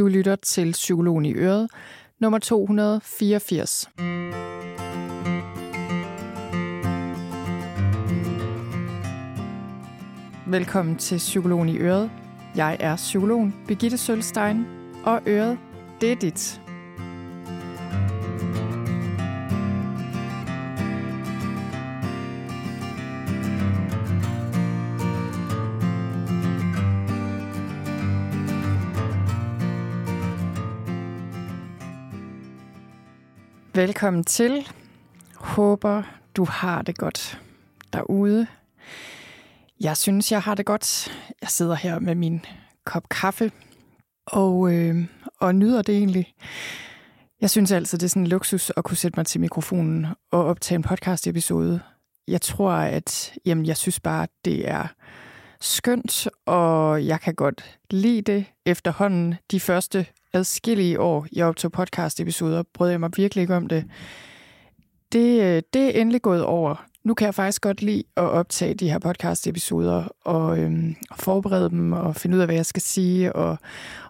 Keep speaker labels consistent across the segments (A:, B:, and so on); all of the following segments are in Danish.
A: Du lytter til Psykologen i Øret, nummer 284. Velkommen til Psykologen i Øret. Jeg er psykologen Birgitte Sølstein, og Øret, det er dit. Velkommen til. Håber, du har det godt derude. Jeg synes, jeg har det godt. Jeg sidder her med min kop kaffe og, øh, og nyder det egentlig. Jeg synes altså, det er sådan en luksus at kunne sætte mig til mikrofonen og optage en podcast-episode. Jeg tror, at jamen, jeg synes bare, det er skønt, og jeg kan godt lide det efterhånden. De første adskillige år, jeg optog podcast-episoder, brød jeg mig virkelig ikke om det. Det, øh, det er endelig gået over. Nu kan jeg faktisk godt lide at optage de her podcast-episoder og øhm, forberede dem og finde ud af, hvad jeg skal sige, og,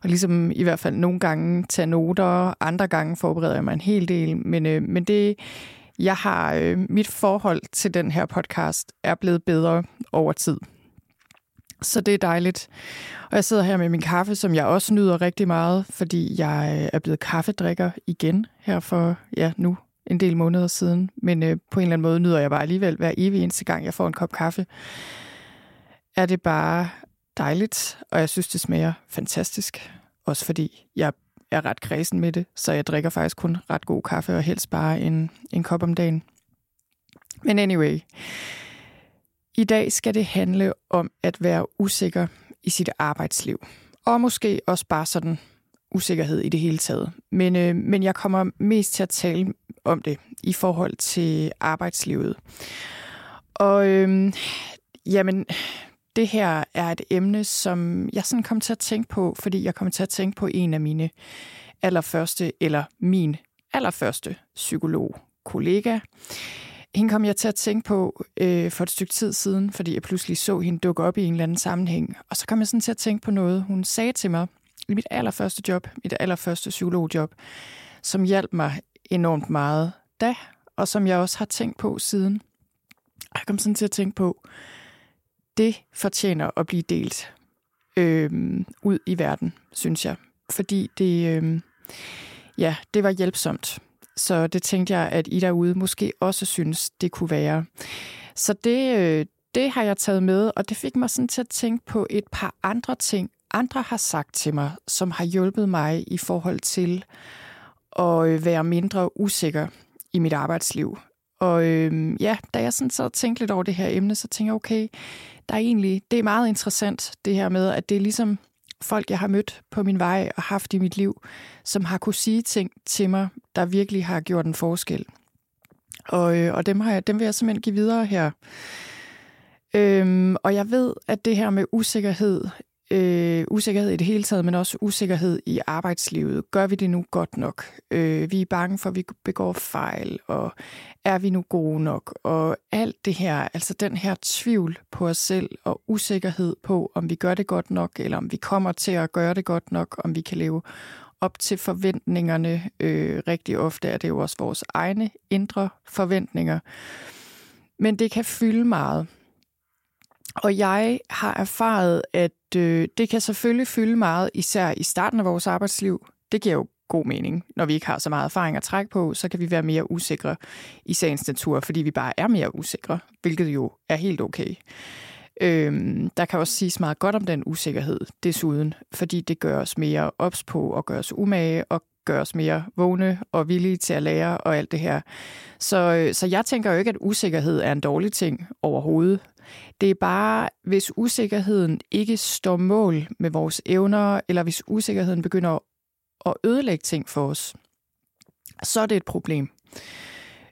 A: og ligesom i hvert fald nogle gange tage noter, andre gange forbereder jeg mig en hel del, men, øh, men det, jeg har, øh, mit forhold til den her podcast er blevet bedre over tid. Så det er dejligt. Og jeg sidder her med min kaffe, som jeg også nyder rigtig meget, fordi jeg øh, er blevet kaffedrikker igen her for, ja, nu en del måneder siden. Men øh, på en eller anden måde nyder jeg bare alligevel hver evig eneste gang, jeg får en kop kaffe. Er det bare dejligt, og jeg synes, det smager fantastisk. Også fordi jeg er ret kredsen med det, så jeg drikker faktisk kun ret god kaffe, og helst bare en, en kop om dagen. Men anyway, i dag skal det handle om at være usikker i sit arbejdsliv. Og måske også bare sådan usikkerhed i det hele taget. Men, øh, men jeg kommer mest til at tale om det i forhold til arbejdslivet. Og øh, jamen, det her er et emne, som jeg sådan kom til at tænke på, fordi jeg kom til at tænke på en af mine allerførste, eller min allerførste psykolog-kollega. Hende kom jeg til at tænke på øh, for et stykke tid siden, fordi jeg pludselig så hende dukke op i en eller anden sammenhæng. Og så kom jeg sådan til at tænke på noget, hun sagde til mig i mit allerførste job, mit allerførste psykologjob, som hjalp mig enormt meget da, og som jeg også har tænkt på siden. Og jeg kom sådan til at tænke på, det fortjener at blive delt øh, ud i verden, synes jeg. Fordi det, øh, ja, det var hjælpsomt. Så det tænkte jeg, at I derude måske også synes, det kunne være. Så det, øh, det har jeg taget med, og det fik mig sådan til at tænke på et par andre ting, andre har sagt til mig, som har hjulpet mig i forhold til at øh, være mindre usikker i mit arbejdsliv. Og øhm, ja, da jeg sådan så tænkte lidt over det her emne, så tænkte jeg, okay, der er egentlig, det er meget interessant, det her med, at det er ligesom folk, jeg har mødt på min vej og haft i mit liv, som har kunne sige ting til mig, der virkelig har gjort en forskel. Og, øh, og dem, har jeg, dem vil jeg simpelthen give videre her. Øhm, og jeg ved, at det her med usikkerhed øh, usikkerhed i det hele taget, men også usikkerhed i arbejdslivet. Gør vi det nu godt nok? Øh, vi er bange for, at vi begår fejl, og er vi nu gode nok? Og alt det her, altså den her tvivl på os selv og usikkerhed på, om vi gør det godt nok, eller om vi kommer til at gøre det godt nok, om vi kan leve op til forventningerne. Øh, rigtig ofte er det jo også vores egne indre forventninger. Men det kan fylde meget. Og jeg har erfaret, at øh, det kan selvfølgelig fylde meget, især i starten af vores arbejdsliv. Det giver jo god mening. Når vi ikke har så meget erfaring at trække på, så kan vi være mere usikre i sagens natur, fordi vi bare er mere usikre, hvilket jo er helt okay. Øhm, der kan også siges meget godt om den usikkerhed desuden, fordi det gør os mere ops på og gør os umage og gør os mere vågne og villige til at lære og alt det her. Så, øh, så jeg tænker jo ikke, at usikkerhed er en dårlig ting overhovedet. Det er bare, hvis usikkerheden ikke står mål med vores evner, eller hvis usikkerheden begynder at ødelægge ting for os, så er det et problem.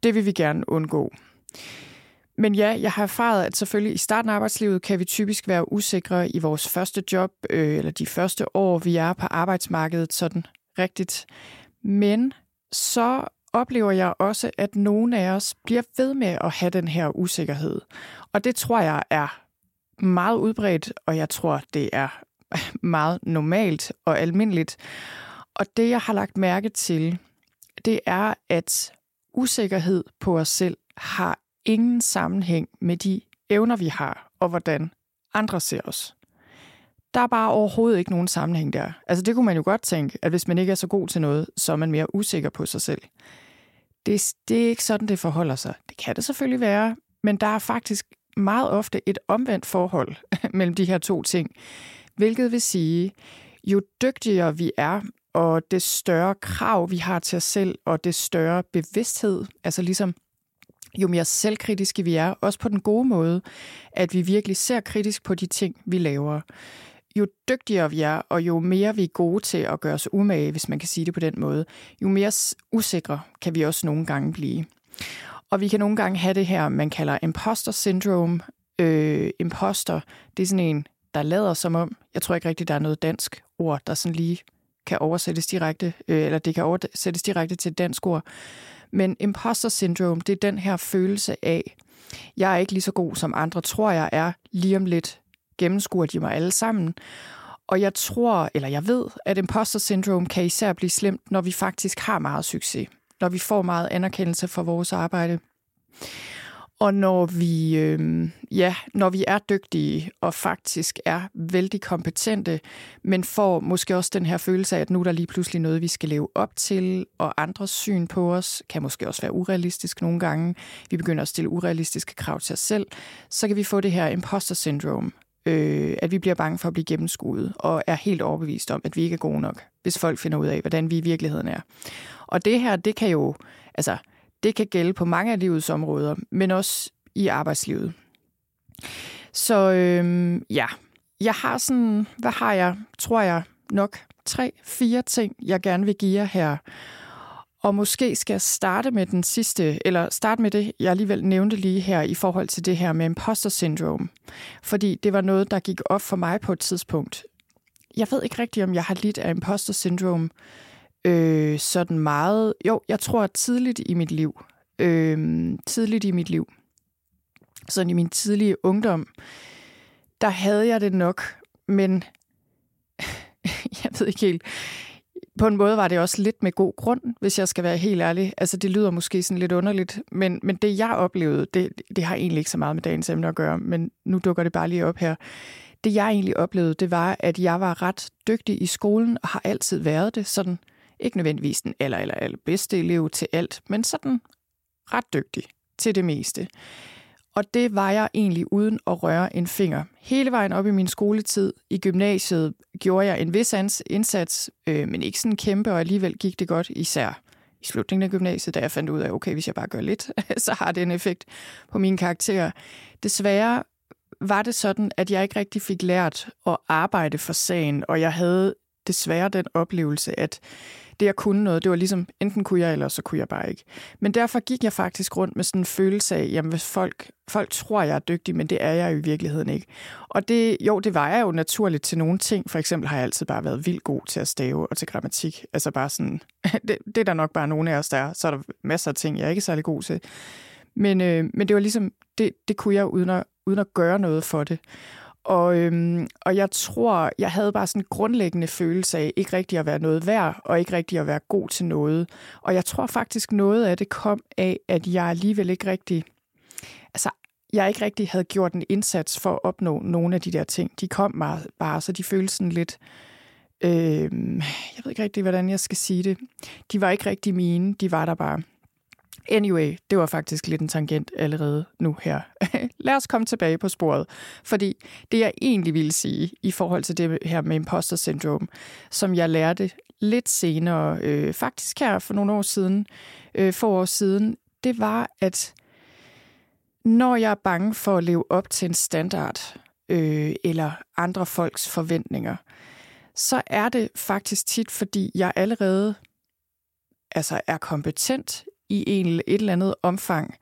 A: Det vil vi gerne undgå. Men ja, jeg har erfaret, at selvfølgelig i starten af arbejdslivet kan vi typisk være usikre i vores første job, øh, eller de første år, vi er på arbejdsmarkedet sådan rigtigt. Men så oplever jeg også, at nogle af os bliver ved med at have den her usikkerhed. Og det tror jeg er meget udbredt, og jeg tror, det er meget normalt og almindeligt. Og det, jeg har lagt mærke til, det er, at usikkerhed på os selv har ingen sammenhæng med de evner, vi har, og hvordan andre ser os. Der er bare overhovedet ikke nogen sammenhæng der. Altså det kunne man jo godt tænke, at hvis man ikke er så god til noget, så er man mere usikker på sig selv. Det, det er ikke sådan, det forholder sig. Det kan det selvfølgelig være, men der er faktisk meget ofte et omvendt forhold mellem de her to ting. Hvilket vil sige, jo dygtigere vi er, og det større krav vi har til os selv, og det større bevidsthed, altså ligesom jo mere selvkritiske vi er, også på den gode måde, at vi virkelig ser kritisk på de ting, vi laver. Jo dygtigere vi er, og jo mere vi er gode til at gøre os umage, hvis man kan sige det på den måde, jo mere usikre kan vi også nogle gange blive. Og vi kan nogle gange have det her, man kalder imposter syndrome. Øh, imposter, det er sådan en, der lader som om, jeg tror ikke rigtigt, der er noget dansk ord, der sådan lige kan oversættes direkte, øh, eller det kan oversættes direkte til et dansk ord. Men imposter syndrome, det er den her følelse af, jeg er ikke lige så god som andre tror, jeg er. Lige om lidt gennemskuer de mig alle sammen. Og jeg tror, eller jeg ved, at imposter syndrome kan især blive slemt, når vi faktisk har meget succes. Når vi får meget anerkendelse for vores arbejde. Og når vi, øh, ja, når vi er dygtige og faktisk er vældig kompetente, men får måske også den her følelse af, at nu er der lige pludselig noget, vi skal leve op til, og andres syn på os kan måske også være urealistisk nogle gange. Vi begynder at stille urealistiske krav til os selv. Så kan vi få det her imposter syndrome, øh, at vi bliver bange for at blive gennemskuet, og er helt overbevist om, at vi ikke er gode nok, hvis folk finder ud af, hvordan vi i virkeligheden er. Og det her, det kan jo, altså, det kan gælde på mange af livets områder, men også i arbejdslivet. Så øh, ja, jeg har sådan, hvad har jeg, tror jeg nok, tre, fire ting, jeg gerne vil give jer her. Og måske skal jeg starte med den sidste, eller starte med det, jeg alligevel nævnte lige her i forhold til det her med imposter syndrome. Fordi det var noget, der gik op for mig på et tidspunkt. Jeg ved ikke rigtigt, om jeg har lidt af imposter syndrome øh, sådan meget... Jo, jeg tror tidligt i mit liv. Øh, tidligt i mit liv. Sådan i min tidlige ungdom, der havde jeg det nok, men jeg ved ikke helt. På en måde var det også lidt med god grund, hvis jeg skal være helt ærlig. Altså, det lyder måske sådan lidt underligt, men, men det, jeg oplevede, det, det har egentlig ikke så meget med dagens emne at gøre, men nu dukker det bare lige op her. Det, jeg egentlig oplevede, det var, at jeg var ret dygtig i skolen, og har altid været det. Sådan, ikke nødvendigvis den aller, aller, aller bedste elev til alt, men sådan ret dygtig til det meste. Og det var jeg egentlig uden at røre en finger. Hele vejen op i min skoletid i gymnasiet gjorde jeg en vis indsats, øh, men ikke sådan kæmpe, og alligevel gik det godt, især i slutningen af gymnasiet, da jeg fandt ud af, okay, hvis jeg bare gør lidt, så har det en effekt på mine karakterer. Desværre var det sådan, at jeg ikke rigtig fik lært at arbejde for sagen, og jeg havde desværre den oplevelse, at det jeg kunne noget, det var ligesom, enten kunne jeg, eller så kunne jeg bare ikke. Men derfor gik jeg faktisk rundt med sådan en følelse af, jamen hvis folk, folk tror, jeg er dygtig, men det er jeg jo i virkeligheden ikke. Og det, jo, det var jeg jo naturligt til nogle ting. For eksempel har jeg altid bare været vildt god til at stave og til grammatik. Altså bare sådan, det, det er der nok bare nogle af os, der er. Så er der masser af ting, jeg er ikke særlig god til. Men, øh, men det var ligesom, det, det kunne jeg uden at, uden at gøre noget for det. Og, øhm, og jeg tror, jeg havde bare sådan en grundlæggende følelse af ikke rigtig at være noget værd, og ikke rigtig at være god til noget. Og jeg tror faktisk, noget af det kom af, at jeg alligevel ikke rigtig... Altså, jeg ikke rigtig havde gjort en indsats for at opnå nogle af de der ting. De kom bare, bare så de følte sådan lidt... Øh, jeg ved ikke rigtig, hvordan jeg skal sige det. De var ikke rigtig mine, de var der bare. Anyway, det var faktisk lidt en tangent allerede nu her. Lad os komme tilbage på sporet. Fordi det, jeg egentlig ville sige i forhold til det her med imposter syndrome, som jeg lærte lidt senere, øh, faktisk her for nogle år siden, øh, for år siden, det var, at når jeg er bange for at leve op til en standard øh, eller andre folks forventninger, så er det faktisk tit, fordi jeg allerede altså er kompetent i en, et eller andet omfang.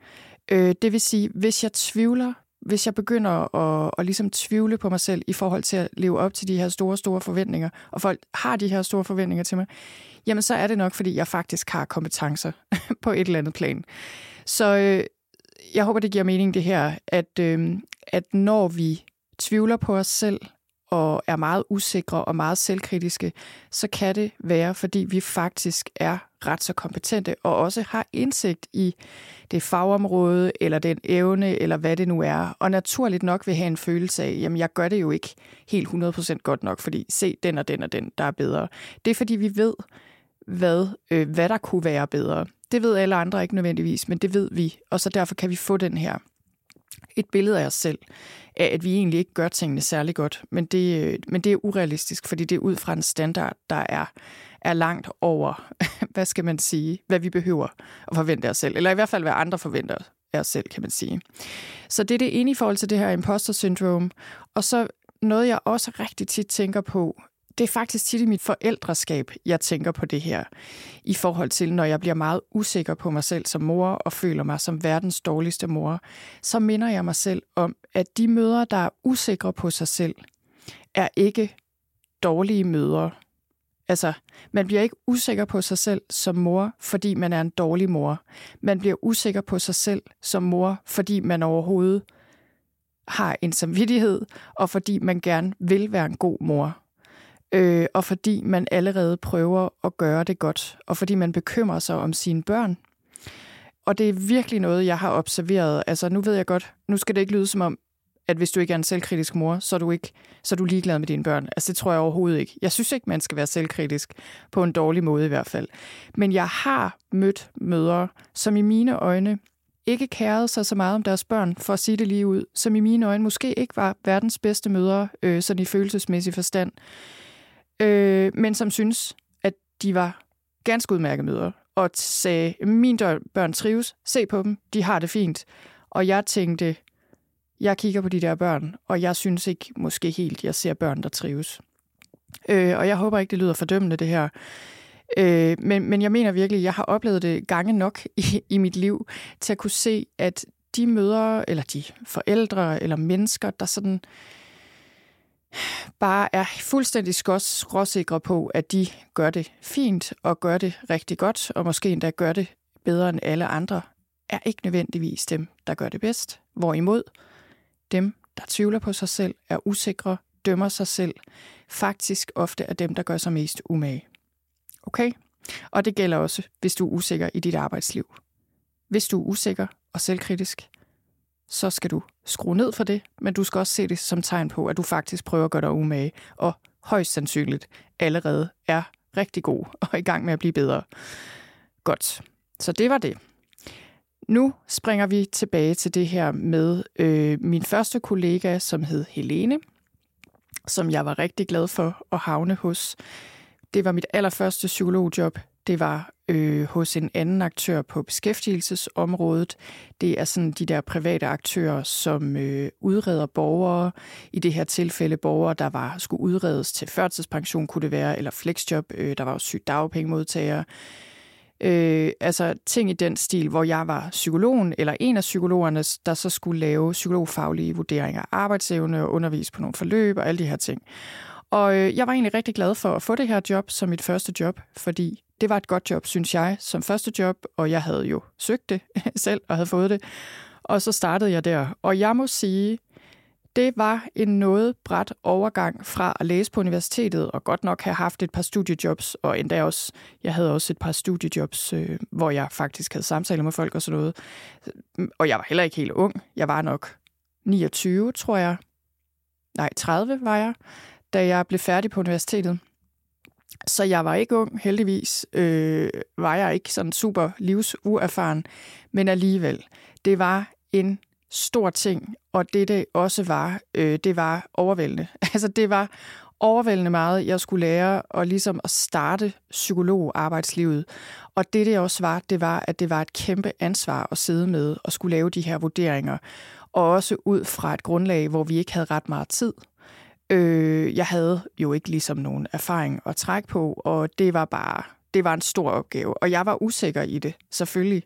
A: Øh, det vil sige, hvis jeg tvivler, hvis jeg begynder at, at ligesom tvivle på mig selv i forhold til at leve op til de her store, store forventninger, og folk har de her store forventninger til mig, jamen så er det nok, fordi jeg faktisk har kompetencer på et eller andet plan. Så øh, jeg håber, det giver mening det her, at, øh, at når vi tvivler på os selv, og er meget usikre og meget selvkritiske, så kan det være, fordi vi faktisk er ret så kompetente og også har indsigt i det fagområde eller den evne eller hvad det nu er. Og naturligt nok vil have en følelse af, jamen jeg gør det jo ikke helt 100% godt nok, fordi se den og den og den, der er bedre. Det er fordi vi ved, hvad, øh, hvad der kunne være bedre. Det ved alle andre ikke nødvendigvis, men det ved vi, og så derfor kan vi få den her et billede af os selv, af at vi egentlig ikke gør tingene særlig godt, men det, men det er urealistisk, fordi det er ud fra en standard, der er, er langt over, hvad skal man sige, hvad vi behøver at forvente os selv, eller i hvert fald hvad andre forventer af os selv, kan man sige. Så det er det ene i forhold til det her imposter syndrome, og så noget, jeg også rigtig tit tænker på, det er faktisk tit i mit forældreskab, jeg tænker på det her, i forhold til, når jeg bliver meget usikker på mig selv som mor og føler mig som verdens dårligste mor, så minder jeg mig selv om, at de mødre, der er usikre på sig selv, er ikke dårlige mødre. Altså, man bliver ikke usikker på sig selv som mor, fordi man er en dårlig mor. Man bliver usikker på sig selv som mor, fordi man overhovedet har en samvittighed, og fordi man gerne vil være en god mor øh, og fordi man allerede prøver at gøre det godt, og fordi man bekymrer sig om sine børn. Og det er virkelig noget, jeg har observeret. Altså, nu ved jeg godt, nu skal det ikke lyde som om, at hvis du ikke er en selvkritisk mor, så er du ikke så er du ligeglad med dine børn. Altså, det tror jeg overhovedet ikke. Jeg synes ikke, man skal være selvkritisk på en dårlig måde i hvert fald. Men jeg har mødt mødre, som i mine øjne ikke kærede sig så meget om deres børn, for at sige det lige ud, som i mine øjne måske ikke var verdens bedste mødre, øh, sådan i følelsesmæssig forstand øh, men som synes, at de var ganske udmærket møder, og sagde, mine børn trives, se på dem, de har det fint. Og jeg tænkte, jeg kigger på de der børn, og jeg synes ikke måske helt, jeg ser børn, der trives. Øh, og jeg håber ikke, det lyder fordømmende, det her. Øh, men, men jeg mener virkelig, jeg har oplevet det gange nok i, i mit liv, til at kunne se, at de mødre, eller de forældre, eller mennesker, der sådan øh, bare er fuldstændig skråsikre på, at de gør det fint og gør det rigtig godt, og måske endda gør det bedre end alle andre, er ikke nødvendigvis dem, der gør det bedst. Hvorimod dem, der tvivler på sig selv, er usikre, dømmer sig selv, faktisk ofte er dem, der gør sig mest umage. Okay? Og det gælder også, hvis du er usikker i dit arbejdsliv. Hvis du er usikker og selvkritisk, så skal du skrue ned for det, men du skal også se det som tegn på, at du faktisk prøver at gøre dig umage, og højst sandsynligt allerede er rigtig god og i gang med at blive bedre. Godt. Så det var det. Nu springer vi tilbage til det her med øh, min første kollega, som hed Helene, som jeg var rigtig glad for at havne hos. Det var mit allerførste psykologjob. Det var øh, hos en anden aktør på beskæftigelsesområdet. Det er sådan de der private aktører, som øh, udreder borgere. I det her tilfælde borgere, der var skulle udredes til førtidspension, kunne det være, eller flexjob. Øh, der var jo sygt dagpengemodtagere. Øh, altså ting i den stil, hvor jeg var psykologen, eller en af psykologerne, der så skulle lave psykologfaglige vurderinger af arbejdsevne og undervise på nogle forløb og alle de her ting. Og øh, jeg var egentlig rigtig glad for at få det her job som mit første job, fordi det var et godt job, synes jeg, som første job, og jeg havde jo søgt det selv og havde fået det. Og så startede jeg der. Og jeg må sige, det var en noget bræt overgang fra at læse på universitetet, og godt nok have haft et par studiejobs, og endda også, jeg havde også et par studiejobs, øh, hvor jeg faktisk havde samtaler med folk og sådan noget. Og jeg var heller ikke helt ung. Jeg var nok 29, tror jeg. Nej, 30 var jeg, da jeg blev færdig på universitetet. Så jeg var ikke ung, heldigvis øh, var jeg ikke sådan super livsuerfaren, men alligevel, det var en stor ting, og det det også var, øh, det var overvældende. Altså det var overvældende meget, jeg skulle lære og ligesom at starte psykologarbejdslivet. Og det det også var, det var, at det var et kæmpe ansvar at sidde med og skulle lave de her vurderinger. Og også ud fra et grundlag, hvor vi ikke havde ret meget tid. Øh, jeg havde jo ikke ligesom nogen erfaring at trække på, og det var bare det var en stor opgave, og jeg var usikker i det, selvfølgelig.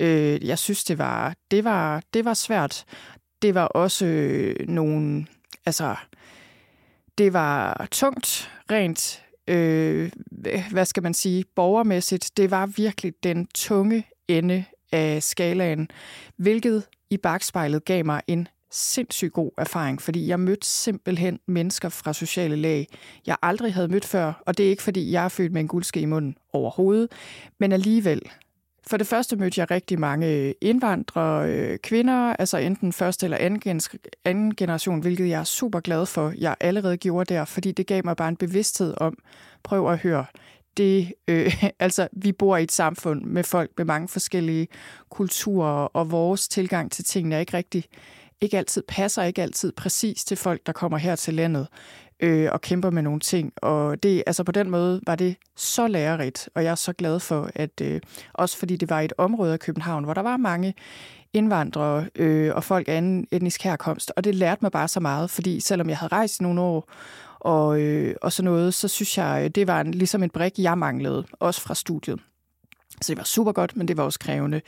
A: Øh, jeg synes, det var, det var, det var svært. Det var også øh, nogle, altså, det var tungt, rent, øh, hvad skal man sige, borgermæssigt. Det var virkelig den tunge ende af skalaen, hvilket i bagspejlet gav mig en sindssygt god erfaring, fordi jeg mødte simpelthen mennesker fra sociale lag, jeg aldrig havde mødt før, og det er ikke, fordi jeg er født med en guldske i munden overhovedet, men alligevel. For det første mødte jeg rigtig mange indvandrere, øh, kvinder, altså enten første eller anden, anden generation, hvilket jeg er super glad for, jeg allerede gjorde der, fordi det gav mig bare en bevidsthed om, prøv at høre, det, øh, altså, vi bor i et samfund med folk med mange forskellige kulturer, og vores tilgang til tingene er ikke rigtig ikke altid passer, ikke altid præcis til folk, der kommer her til landet øh, og kæmper med nogle ting. Og det, altså på den måde var det så lærerigt, og jeg er så glad for, at øh, også fordi det var et område af København, hvor der var mange indvandrere øh, og folk af anden etnisk herkomst, og det lærte mig bare så meget, fordi selvom jeg havde rejst nogle år og, øh, og sådan noget, så synes jeg, øh, det var en, ligesom en brik, jeg manglede, også fra studiet. Så det var super godt, men det var også krævende.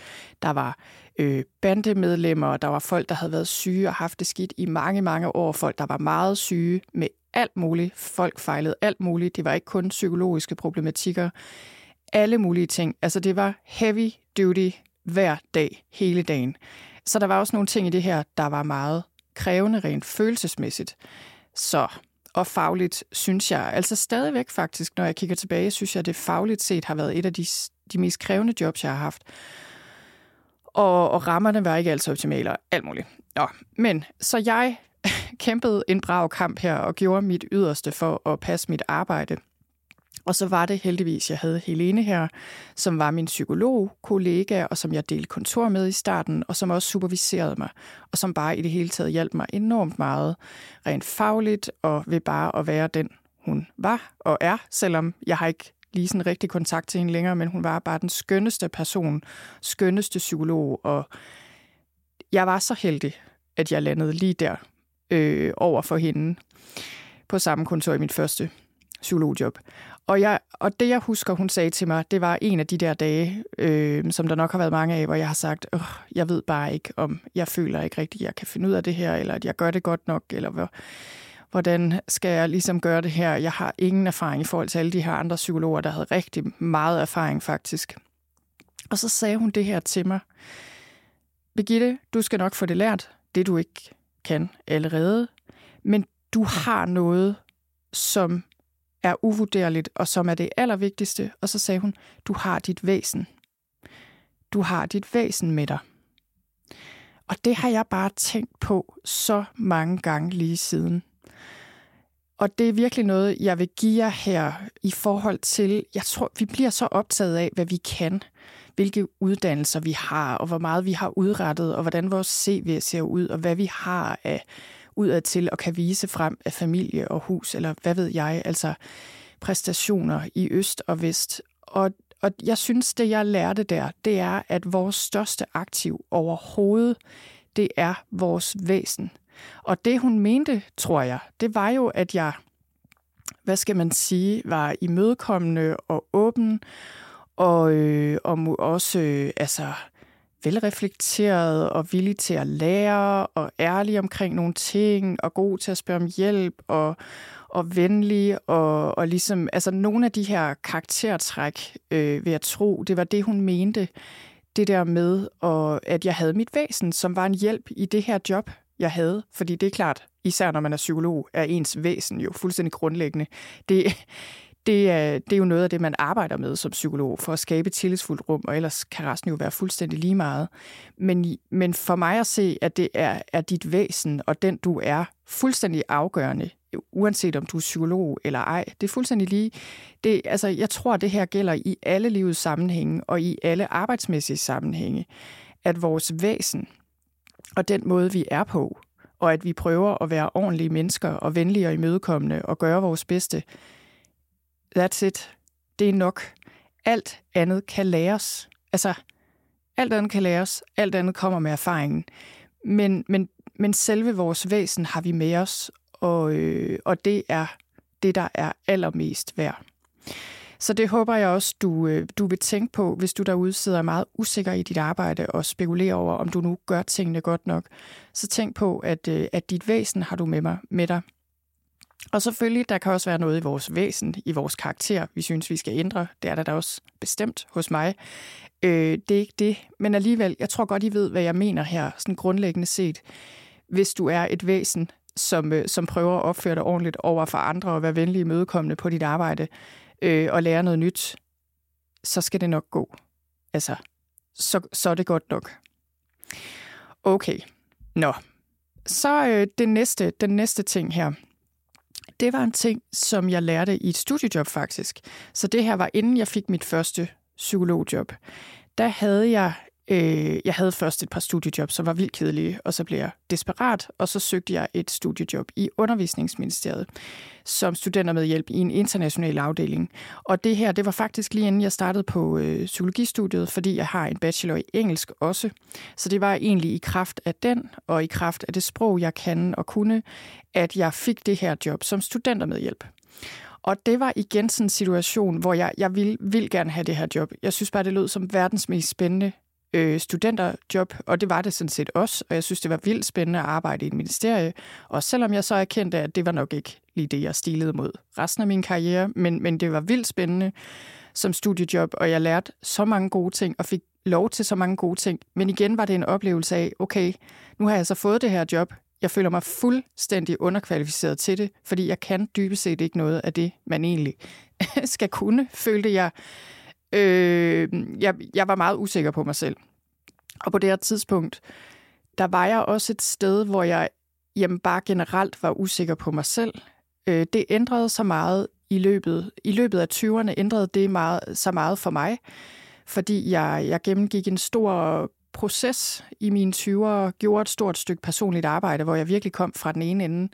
A: Der var øh, bandemedlemmer, der var folk, der havde været syge og haft det skidt i mange, mange år. Folk, der var meget syge med alt muligt. Folk fejlede alt muligt. Det var ikke kun psykologiske problematikker. Alle mulige ting. Altså det var heavy duty hver dag, hele dagen. Så der var også nogle ting i det her, der var meget krævende rent følelsesmæssigt. Så og fagligt, synes jeg, altså stadigvæk faktisk, når jeg kigger tilbage, synes jeg, at det fagligt set har været et af de, de mest krævende jobs, jeg har haft. Og, og rammerne var ikke altid optimale og alt muligt. Nå, men så jeg kæmpede en brav kamp her og gjorde mit yderste for at passe mit arbejde. Og så var det heldigvis, jeg havde Helene her, som var min psykolog-kollega, og som jeg delte kontor med i starten, og som også superviserede mig, og som bare i det hele taget hjalp mig enormt meget, rent fagligt, og ved bare at være den, hun var og er, selvom jeg har ikke lige sådan rigtig kontakt til hende længere, men hun var bare den skønneste person, skønneste psykolog, og jeg var så heldig, at jeg landede lige der øh, over for hende på samme kontor i mit første psykologjob. Og, jeg, og det, jeg husker, hun sagde til mig, det var en af de der dage, øh, som der nok har været mange af, hvor jeg har sagt, Åh, jeg ved bare ikke, om jeg føler ikke rigtigt, at jeg kan finde ud af det her, eller at jeg gør det godt nok, eller hvor, hvordan skal jeg ligesom gøre det her? Jeg har ingen erfaring i forhold til alle de her andre psykologer, der havde rigtig meget erfaring faktisk. Og så sagde hun det her til mig. Birgitte, du skal nok få det lært, det du ikke kan allerede, men du har noget, som er uvurderligt, og som er det allervigtigste. Og så sagde hun, du har dit væsen. Du har dit væsen med dig. Og det har jeg bare tænkt på så mange gange lige siden. Og det er virkelig noget, jeg vil give jer her i forhold til, jeg tror, vi bliver så optaget af, hvad vi kan, hvilke uddannelser vi har, og hvor meget vi har udrettet, og hvordan vores CV ser ud, og hvad vi har af udadtil og kan vise frem af familie og hus, eller hvad ved jeg, altså præstationer i øst og vest. Og, og jeg synes, det jeg lærte der, det er, at vores største aktiv overhovedet, det er vores væsen. Og det hun mente, tror jeg, det var jo, at jeg, hvad skal man sige, var imødekommende og åben, og, øh, og også øh, altså, velreflekteret og villig til at lære og ærlig omkring nogle ting og god til at spørge om hjælp og, og venlig og, og ligesom, altså nogle af de her karaktertræk, øh, vil jeg tro, det var det, hun mente. Det der med, og, at jeg havde mit væsen, som var en hjælp i det her job, jeg havde. Fordi det er klart, især når man er psykolog, er ens væsen jo fuldstændig grundlæggende. Det, det er, det er jo noget af det, man arbejder med som psykolog, for at skabe et tillidsfuldt rum, og ellers kan resten jo være fuldstændig lige meget. Men, men for mig at se, at det er, er dit væsen, og den du er, fuldstændig afgørende, uanset om du er psykolog eller ej. Det er fuldstændig lige. Det, altså, jeg tror, at det her gælder i alle livets sammenhænge, og i alle arbejdsmæssige sammenhænge, at vores væsen, og den måde, vi er på, og at vi prøver at være ordentlige mennesker og venlige og imødekommende og gøre vores bedste, that's it. Det er nok. Alt andet kan læres. Altså, alt andet kan læres. Alt andet kommer med erfaringen. Men, men, men selve vores væsen har vi med os, og, øh, og det er det, der er allermest værd. Så det håber jeg også, du, øh, du vil tænke på, hvis du derude sidder meget usikker i dit arbejde og spekulerer over, om du nu gør tingene godt nok. Så tænk på, at, øh, at dit væsen har du med, mig, med dig. Og selvfølgelig, der kan også være noget i vores væsen, i vores karakter, vi synes, vi skal ændre. Det er der da også bestemt hos mig. Øh, det er ikke det, men alligevel, jeg tror godt, I ved, hvad jeg mener her, sådan grundlæggende set. hvis du er et væsen, som, øh, som prøver at opføre dig ordentligt over for andre og være venlig imødekommende på dit arbejde øh, og lære noget nyt, så skal det nok gå. Altså, så, så er det godt nok. Okay, nå. Så øh, det næste, den næste ting her. Det var en ting, som jeg lærte i et studiejob faktisk. Så det her var inden jeg fik mit første psykologjob. Der havde jeg Øh, jeg havde først et par studiejobs, som var vildt kedelige, og så blev jeg desperat, og så søgte jeg et studiejob i undervisningsministeriet som studenter med hjælp i en international afdeling. Og det her, det var faktisk lige inden jeg startede på øh, psykologistudiet, fordi jeg har en bachelor i engelsk også. Så det var egentlig i kraft af den, og i kraft af det sprog, jeg kan og kunne, at jeg fik det her job som studenter med hjælp. Og det var igen sådan en situation, hvor jeg, jeg vil, vil gerne have det her job. Jeg synes bare, det lød som verdens mest spændende øh, studenterjob, og det var det sådan set også, og jeg synes, det var vildt spændende at arbejde i et ministerie, og selvom jeg så erkendte, at det var nok ikke lige det, jeg stilede mod resten af min karriere, men, men det var vildt spændende som studiejob, og jeg lærte så mange gode ting, og fik lov til så mange gode ting. Men igen var det en oplevelse af, okay, nu har jeg så fået det her job, jeg føler mig fuldstændig underkvalificeret til det, fordi jeg kan dybest set ikke noget af det, man egentlig skal kunne, følte jeg. Øh, jeg, jeg var meget usikker på mig selv. Og på det her tidspunkt, der var jeg også et sted, hvor jeg jamen, bare generelt var usikker på mig selv. Øh, det ændrede så meget i løbet, i løbet af 20'erne, ændrede det meget, så meget for mig, fordi jeg, jeg gennemgik en stor proces i mine 20'ere, gjorde et stort stykke personligt arbejde, hvor jeg virkelig kom fra den ene ende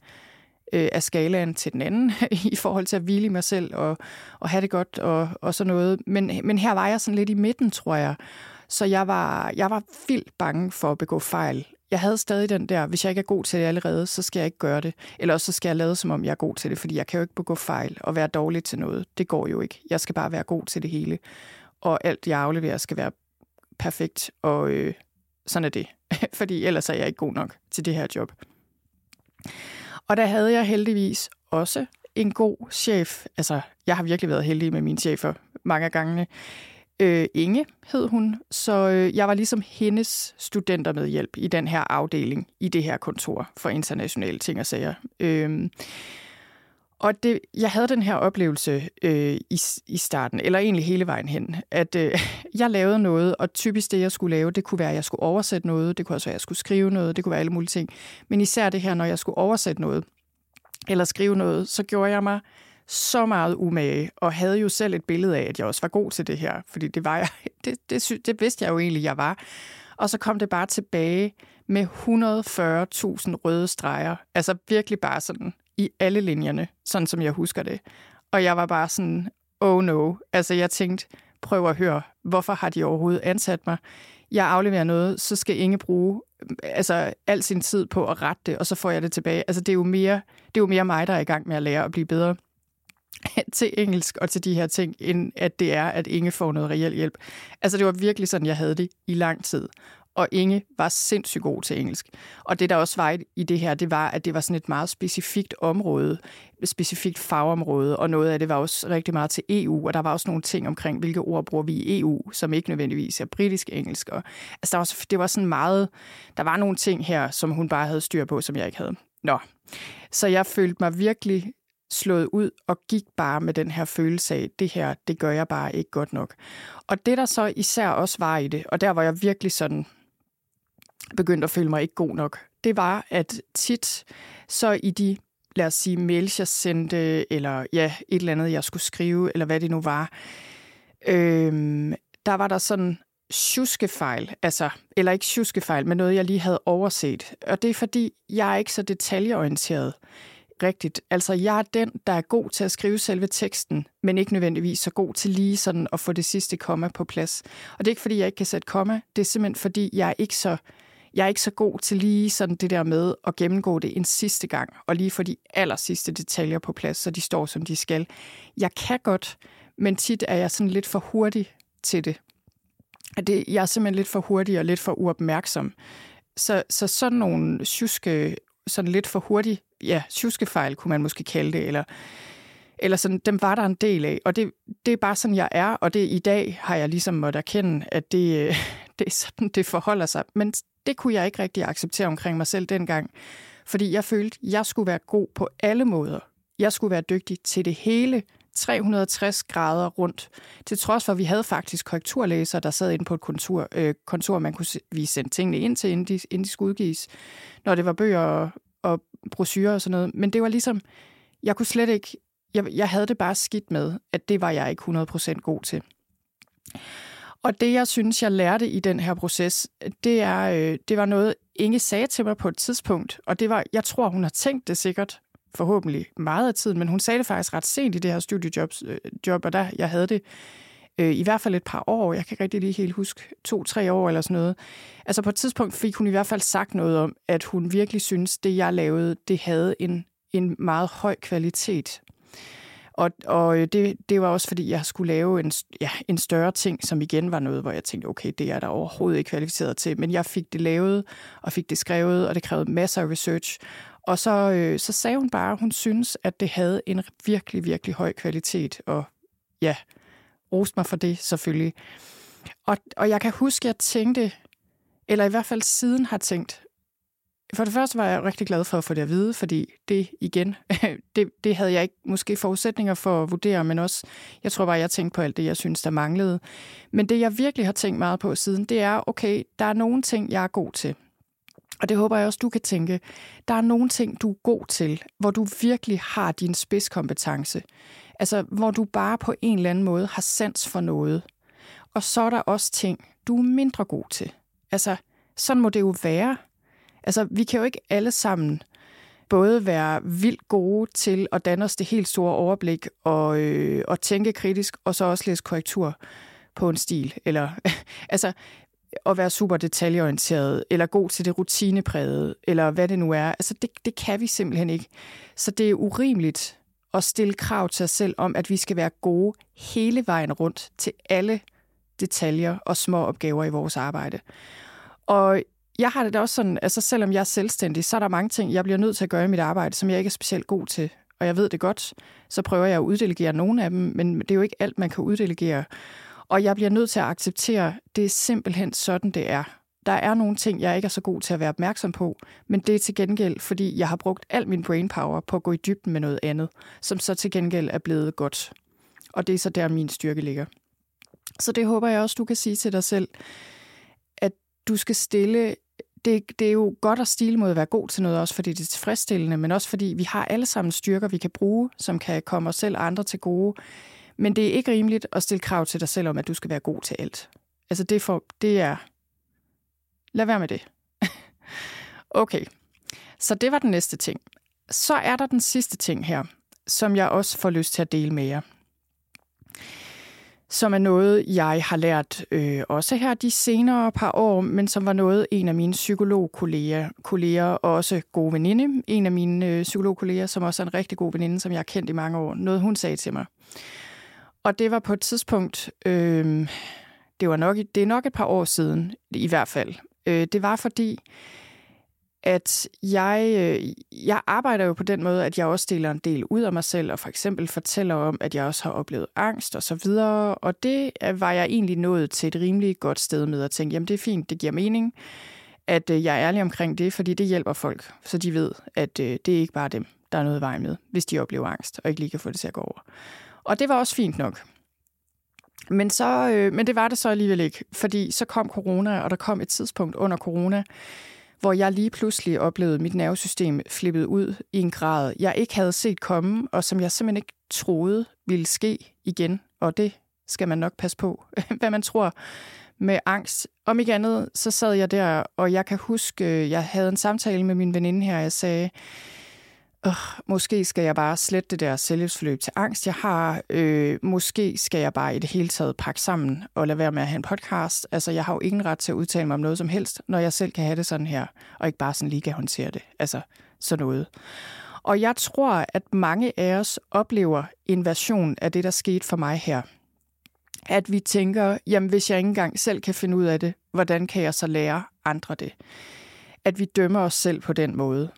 A: øh, af skalaen til den anden i forhold til at hvile i mig selv og, og have det godt og, og sådan noget. Men, men her var jeg sådan lidt i midten, tror jeg. Så jeg var, jeg var vildt bange for at begå fejl. Jeg havde stadig den der, hvis jeg ikke er god til det allerede, så skal jeg ikke gøre det. Eller også så skal jeg lade, som om jeg er god til det, fordi jeg kan jo ikke begå fejl og være dårlig til noget. Det går jo ikke. Jeg skal bare være god til det hele. Og alt, jeg afleverer, skal være perfekt, og øh, sådan er det. fordi ellers er jeg ikke god nok til det her job. Og der havde jeg heldigvis også en god chef. Altså, jeg har virkelig været heldig med mine chefer mange gange. Øh, Inge hed hun, så øh, jeg var ligesom hendes studenter med hjælp i den her afdeling, i det her kontor for internationale ting og sager. Øh, og det, jeg havde den her oplevelse øh, i, i starten, eller egentlig hele vejen hen, at øh, jeg lavede noget, og typisk det, jeg skulle lave, det kunne være, at jeg skulle oversætte noget, det kunne også være, at jeg skulle skrive noget, det kunne være alle mulige ting. Men især det her, når jeg skulle oversætte noget, eller skrive noget, så gjorde jeg mig så meget umage, og havde jo selv et billede af, at jeg også var god til det her, fordi det var jeg, det, det, det vidste jeg jo egentlig, jeg var. Og så kom det bare tilbage med 140.000 røde streger. Altså virkelig bare sådan i alle linjerne, sådan som jeg husker det. Og jeg var bare sådan, oh no. Altså jeg tænkte, prøv at høre, hvorfor har de overhovedet ansat mig? Jeg afleverer noget, så skal Inge bruge altså, al sin tid på at rette det, og så får jeg det tilbage. Altså det er jo mere, det er jo mere mig, der er i gang med at lære at blive bedre til engelsk og til de her ting, end at det er, at Inge får noget reel hjælp. Altså det var virkelig sådan, jeg havde det i lang tid og Inge var sindssygt god til engelsk. Og det, der også var i det her, det var, at det var sådan et meget specifikt område, specifikt fagområde, og noget af det var også rigtig meget til EU, og der var også nogle ting omkring, hvilke ord bruger vi i EU, som ikke nødvendigvis er britisk engelsk. Og, altså, der var, det var sådan meget, der var nogle ting her, som hun bare havde styr på, som jeg ikke havde. Nå, så jeg følte mig virkelig slået ud og gik bare med den her følelse af, det her, det gør jeg bare ikke godt nok. Og det der så især også var i det, og der var jeg virkelig sådan, begyndte at føle mig ikke god nok, det var, at tit så i de, lad os sige, mails, jeg sendte, eller ja, et eller andet, jeg skulle skrive, eller hvad det nu var, øhm, der var der sådan tjuskefejl, altså, eller ikke tjuskefejl, men noget, jeg lige havde overset. Og det er fordi, jeg er ikke så detaljeorienteret rigtigt. Altså, jeg er den, der er god til at skrive selve teksten, men ikke nødvendigvis så god til lige sådan at få det sidste komma på plads. Og det er ikke, fordi jeg ikke kan sætte komma, det er simpelthen, fordi jeg er ikke så jeg er ikke så god til lige sådan det der med at gennemgå det en sidste gang, og lige få de aller sidste detaljer på plads, så de står, som de skal. Jeg kan godt, men tit er jeg sådan lidt for hurtig til det. det jeg er simpelthen lidt for hurtig og lidt for uopmærksom. Så, så sådan nogle tjuske, sådan lidt for hurtig, ja, tjuskefejl kunne man måske kalde det, eller eller sådan, dem var der en del af. Og det, det er bare sådan, jeg er, og det i dag har jeg ligesom måttet erkende, at det, det er sådan, det forholder sig. Men det kunne jeg ikke rigtig acceptere omkring mig selv dengang. Fordi jeg følte, at jeg skulle være god på alle måder. Jeg skulle være dygtig til det hele, 360 grader rundt. Til trods for, at vi havde faktisk korrekturlæser, der sad inde på et kontor, øh, kontor man kunne vi sendte tingene ind til, inden de, inden de skulle udgives, når det var bøger og, og brochurer og sådan noget. Men det var ligesom, jeg kunne slet ikke, jeg, jeg havde det bare skidt med, at det var jeg ikke 100% god til. Og det, jeg synes, jeg lærte i den her proces, det, er, øh, det var noget, Inge sagde til mig på et tidspunkt, og det var, jeg tror, hun har tænkt det sikkert, forhåbentlig meget af tiden, men hun sagde det faktisk ret sent i det her studiejob, øh, job, og der jeg havde det øh, i hvert fald et par år. Jeg kan ikke rigtig lige helt huske to-tre år eller sådan noget. Altså på et tidspunkt fik hun i hvert fald sagt noget om, at hun virkelig synes, det jeg lavede, det havde en, en meget høj kvalitet. Og, og øh, det, det var også, fordi jeg skulle lave en, ja, en større ting, som igen var noget, hvor jeg tænkte, okay, det er der overhovedet ikke kvalificeret til. Men jeg fik det lavet, og fik det skrevet, og det krævede masser af research. Og så, øh, så sagde hun bare, at hun synes, at det havde en virkelig, virkelig høj kvalitet. Og ja, roste mig for det selvfølgelig. Og, og jeg kan huske, at jeg tænkte, eller i hvert fald siden har tænkt, for det første var jeg rigtig glad for at få det at vide, fordi det igen, det, det havde jeg ikke måske forudsætninger for at vurdere, men også, jeg tror bare, jeg tænkte på alt det, jeg synes, der manglede. Men det, jeg virkelig har tænkt meget på siden, det er, okay, der er nogle ting, jeg er god til. Og det håber jeg også, du kan tænke. Der er nogle ting, du er god til, hvor du virkelig har din spidskompetence. Altså, hvor du bare på en eller anden måde har sans for noget. Og så er der også ting, du er mindre god til. Altså, sådan må det jo være. Altså, vi kan jo ikke alle sammen både være vildt gode til at danne os det helt store overblik og, øh, og tænke kritisk, og så også læse korrektur på en stil. Eller, altså, at være super detaljeorienteret, eller god til det rutinepræget, eller hvad det nu er. Altså, det, det kan vi simpelthen ikke. Så det er urimeligt at stille krav til os selv om, at vi skal være gode hele vejen rundt til alle detaljer og små opgaver i vores arbejde. Og jeg har det da også sådan, altså selvom jeg er selvstændig, så er der mange ting, jeg bliver nødt til at gøre i mit arbejde, som jeg ikke er specielt god til. Og jeg ved det godt, så prøver jeg at uddelegere nogle af dem, men det er jo ikke alt, man kan uddelegere. Og jeg bliver nødt til at acceptere, det er simpelthen sådan, det er. Der er nogle ting, jeg ikke er så god til at være opmærksom på, men det er til gengæld, fordi jeg har brugt al min brainpower på at gå i dybden med noget andet, som så til gengæld er blevet godt. Og det er så der, min styrke ligger. Så det håber jeg også, du kan sige til dig selv, at du skal stille det, det er jo godt at stile mod at være god til noget, også fordi det er tilfredsstillende, men også fordi vi har alle sammen styrker, vi kan bruge, som kan komme os selv og andre til gode. Men det er ikke rimeligt at stille krav til dig selv om, at du skal være god til alt. Altså det, for, det er... Lad være med det. okay, så det var den næste ting. Så er der den sidste ting her, som jeg også får lyst til at dele med jer som er noget, jeg har lært øh, også her de senere par år, men som var noget, en af mine psykologkolleger, kolleger, og også gode veninde, en af mine øh, psykologkolleger, som også er en rigtig god veninde, som jeg har kendt i mange år, noget hun sagde til mig. Og det var på et tidspunkt, øh, det, var nok, det er nok et par år siden i hvert fald. Øh, det var fordi, at jeg, øh, jeg arbejder jo på den måde, at jeg også deler en del ud af mig selv, og for eksempel fortæller om, at jeg også har oplevet angst og så videre. Og det var jeg egentlig nået til et rimelig godt sted med at tænke, jamen det er fint, det giver mening, at øh, jeg er ærlig omkring det, fordi det hjælper folk, så de ved, at øh, det er ikke bare dem, der er noget vej med, hvis de oplever angst, og ikke lige kan få det til at gå over. Og det var også fint nok. Men, så, øh, men det var det så alligevel ikke, fordi så kom corona, og der kom et tidspunkt under corona, hvor jeg lige pludselig oplevede mit nervesystem flippet ud i en grad, jeg ikke havde set komme, og som jeg simpelthen ikke troede ville ske igen. Og det skal man nok passe på, hvad man tror med angst. Om ikke andet, så sad jeg der, og jeg kan huske, øh, jeg havde en samtale med min veninde her, og jeg sagde, øh, måske skal jeg bare slette det der selvhjælpsforløb til angst, jeg har. Øh, måske skal jeg bare i det hele taget pakke sammen og lade være med at have en podcast. Altså, jeg har jo ingen ret til at udtale mig om noget som helst, når jeg selv kan have det sådan her, og ikke bare sådan lige kan håndtere det. Altså, sådan noget. Og jeg tror, at mange af os oplever en version af det, der skete for mig her. At vi tænker, jamen hvis jeg ikke engang selv kan finde ud af det, hvordan kan jeg så lære andre det? At vi dømmer os selv på den måde.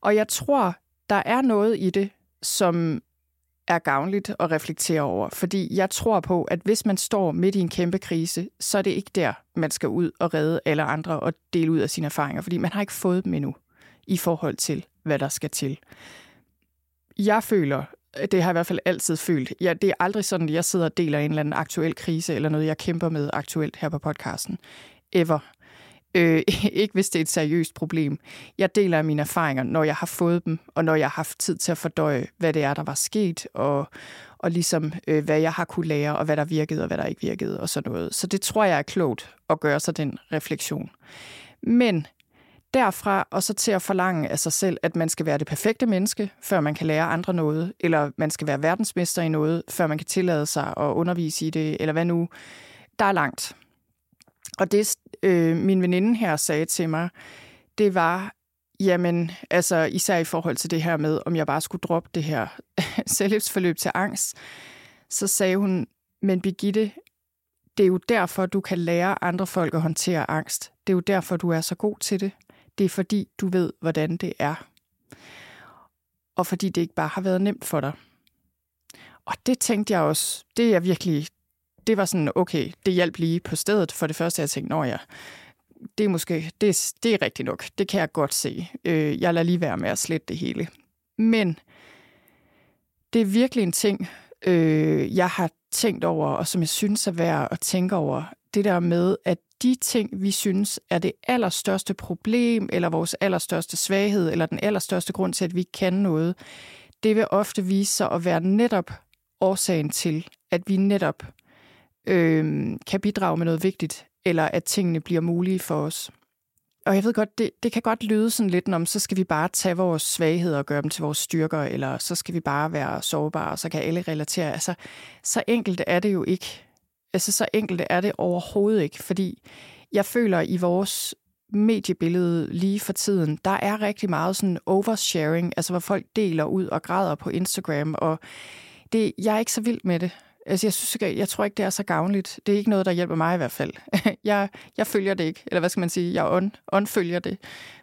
A: Og jeg tror, der er noget i det, som er gavnligt at reflektere over. Fordi jeg tror på, at hvis man står midt i en kæmpe krise, så er det ikke der, man skal ud og redde alle andre og dele ud af sine erfaringer, fordi man har ikke fået dem endnu i forhold til, hvad der skal til. Jeg føler, det har jeg i hvert fald altid følt. Ja, det er aldrig sådan, at jeg sidder og deler en eller anden aktuel krise, eller noget, jeg kæmper med aktuelt her på podcasten. Ever. Øh, ikke hvis det er et seriøst problem. Jeg deler mine erfaringer, når jeg har fået dem, og når jeg har haft tid til at fordøje, hvad det er, der var sket, og, og ligesom, øh, hvad jeg har kunne lære, og hvad der virkede, og hvad der ikke virkede, og sådan noget. Så det tror jeg er klogt at gøre sig den refleksion. Men derfra og så til at forlange af sig selv, at man skal være det perfekte menneske, før man kan lære andre noget, eller man skal være verdensmester i noget, før man kan tillade sig at undervise i det, eller hvad nu, der er langt. Og det, øh, min veninde her sagde til mig, det var, jamen, altså især i forhold til det her med, om jeg bare skulle droppe det her selvhjælpsforløb til angst, så sagde hun, men Birgitte, det er jo derfor, du kan lære andre folk at håndtere angst. Det er jo derfor, du er så god til det. Det er fordi, du ved, hvordan det er. Og fordi det ikke bare har været nemt for dig. Og det tænkte jeg også, det er virkelig, det var sådan, okay, det hjalp lige på stedet. For det første, jeg tænkte, når jeg, det er måske, det er, det er rigtigt nok. Det kan jeg godt se. Øh, jeg lader lige være med at slette det hele. Men det er virkelig en ting, øh, jeg har tænkt over, og som jeg synes er værd at tænke over. Det der med, at de ting, vi synes er det allerstørste problem, eller vores allerstørste svaghed, eller den allerstørste grund til, at vi kan noget, det vil ofte vise sig at være netop årsagen til, at vi netop øh, kan bidrage med noget vigtigt, eller at tingene bliver mulige for os. Og jeg ved godt, det, det kan godt lyde sådan lidt om, så skal vi bare tage vores svagheder og gøre dem til vores styrker, eller så skal vi bare være sårbare, og så kan alle relatere. Altså, så enkelt er det jo ikke. Altså, så enkelt er det overhovedet ikke, fordi jeg føler i vores mediebillede lige for tiden, der er rigtig meget sådan oversharing, altså hvor folk deler ud og græder på Instagram, og det, jeg er ikke så vild med det. Altså, jeg, synes, jeg, jeg tror ikke, det er så gavnligt. Det er ikke noget, der hjælper mig i hvert fald. jeg, jeg følger det ikke, eller hvad skal man sige, jeg on, unfølger det,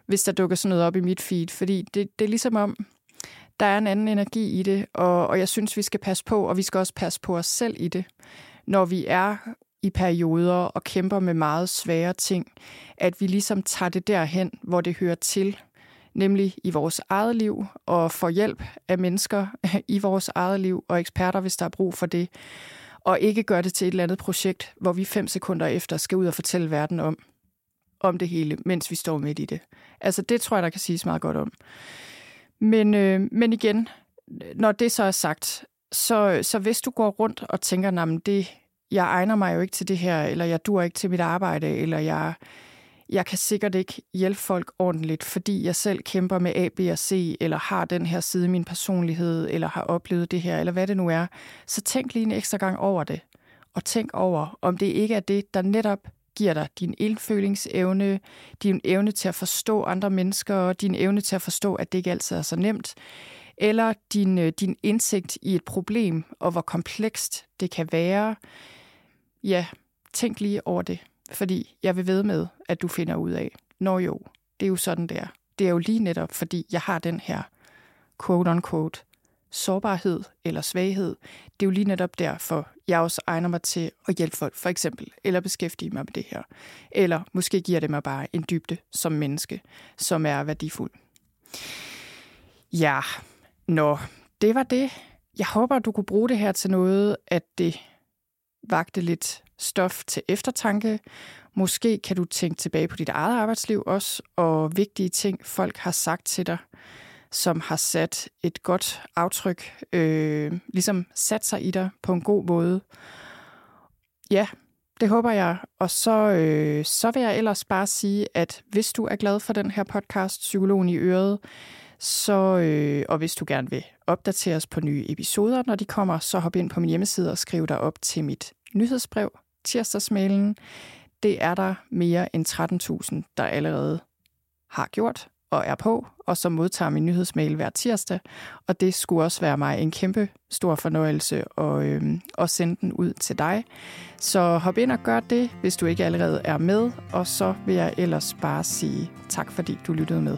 A: hvis der dukker sådan noget op i mit feed, fordi det, det er ligesom om, der er en anden energi i det, og, og jeg synes, vi skal passe på, og vi skal også passe på os selv i det. Når vi er i perioder og kæmper med meget svære ting, at vi ligesom tager det derhen, hvor det hører til, nemlig i vores eget liv, og får hjælp af mennesker i vores eget liv, og eksperter, hvis der er brug for det, og ikke gør det til et eller andet projekt, hvor vi fem sekunder efter skal ud og fortælle verden om, om det hele, mens vi står midt i det. Altså det tror jeg, der kan siges meget godt om. Men, øh, men igen, når det så er sagt, så, så hvis du går rundt og tænker, at det, jeg egner mig jo ikke til det her, eller jeg dur ikke til mit arbejde, eller jeg, jeg kan sikkert ikke hjælpe folk ordentligt, fordi jeg selv kæmper med A, B og C, eller har den her side i min personlighed, eller har oplevet det her, eller hvad det nu er, så tænk lige en ekstra gang over det. Og tænk over, om det ikke er det, der netop giver dig din indfølingsevne, din evne til at forstå andre mennesker, din evne til at forstå, at det ikke altid er så nemt, eller din, øh, din indsigt i et problem, og hvor komplekst det kan være. Ja, tænk lige over det, fordi jeg vil ved med, at du finder ud af, når jo, det er jo sådan der. Det er jo lige netop, fordi jeg har den her quote-unquote sårbarhed eller svaghed. Det er jo lige netop derfor, jeg også egner mig til at hjælpe folk, for eksempel, eller beskæftige mig med det her. Eller måske giver det mig bare en dybde som menneske, som er værdifuld. Ja, Nå, det var det. Jeg håber, du kunne bruge det her til noget, at det vagte lidt stof til eftertanke. Måske kan du tænke tilbage på dit eget arbejdsliv også, og vigtige ting, folk har sagt til dig, som har sat et godt aftryk, øh, ligesom sat sig i dig på en god måde. Ja, det håber jeg. Og så, øh, så vil jeg ellers bare sige, at hvis du er glad for den her podcast, Psykologen i Øret, så, øh, og hvis du gerne vil opdatere os på nye episoder, når de kommer, så hop ind på min hjemmeside og skriv dig op til mit nyhedsbrev, tirsdagsmailen. Det er der mere end 13.000, der allerede har gjort og er på, og som modtager min nyhedsmail hver tirsdag. Og det skulle også være mig en kæmpe stor fornøjelse at, øh, at sende den ud til dig. Så hop ind og gør det, hvis du ikke allerede er med, og så vil jeg ellers bare sige tak, fordi du lyttede med.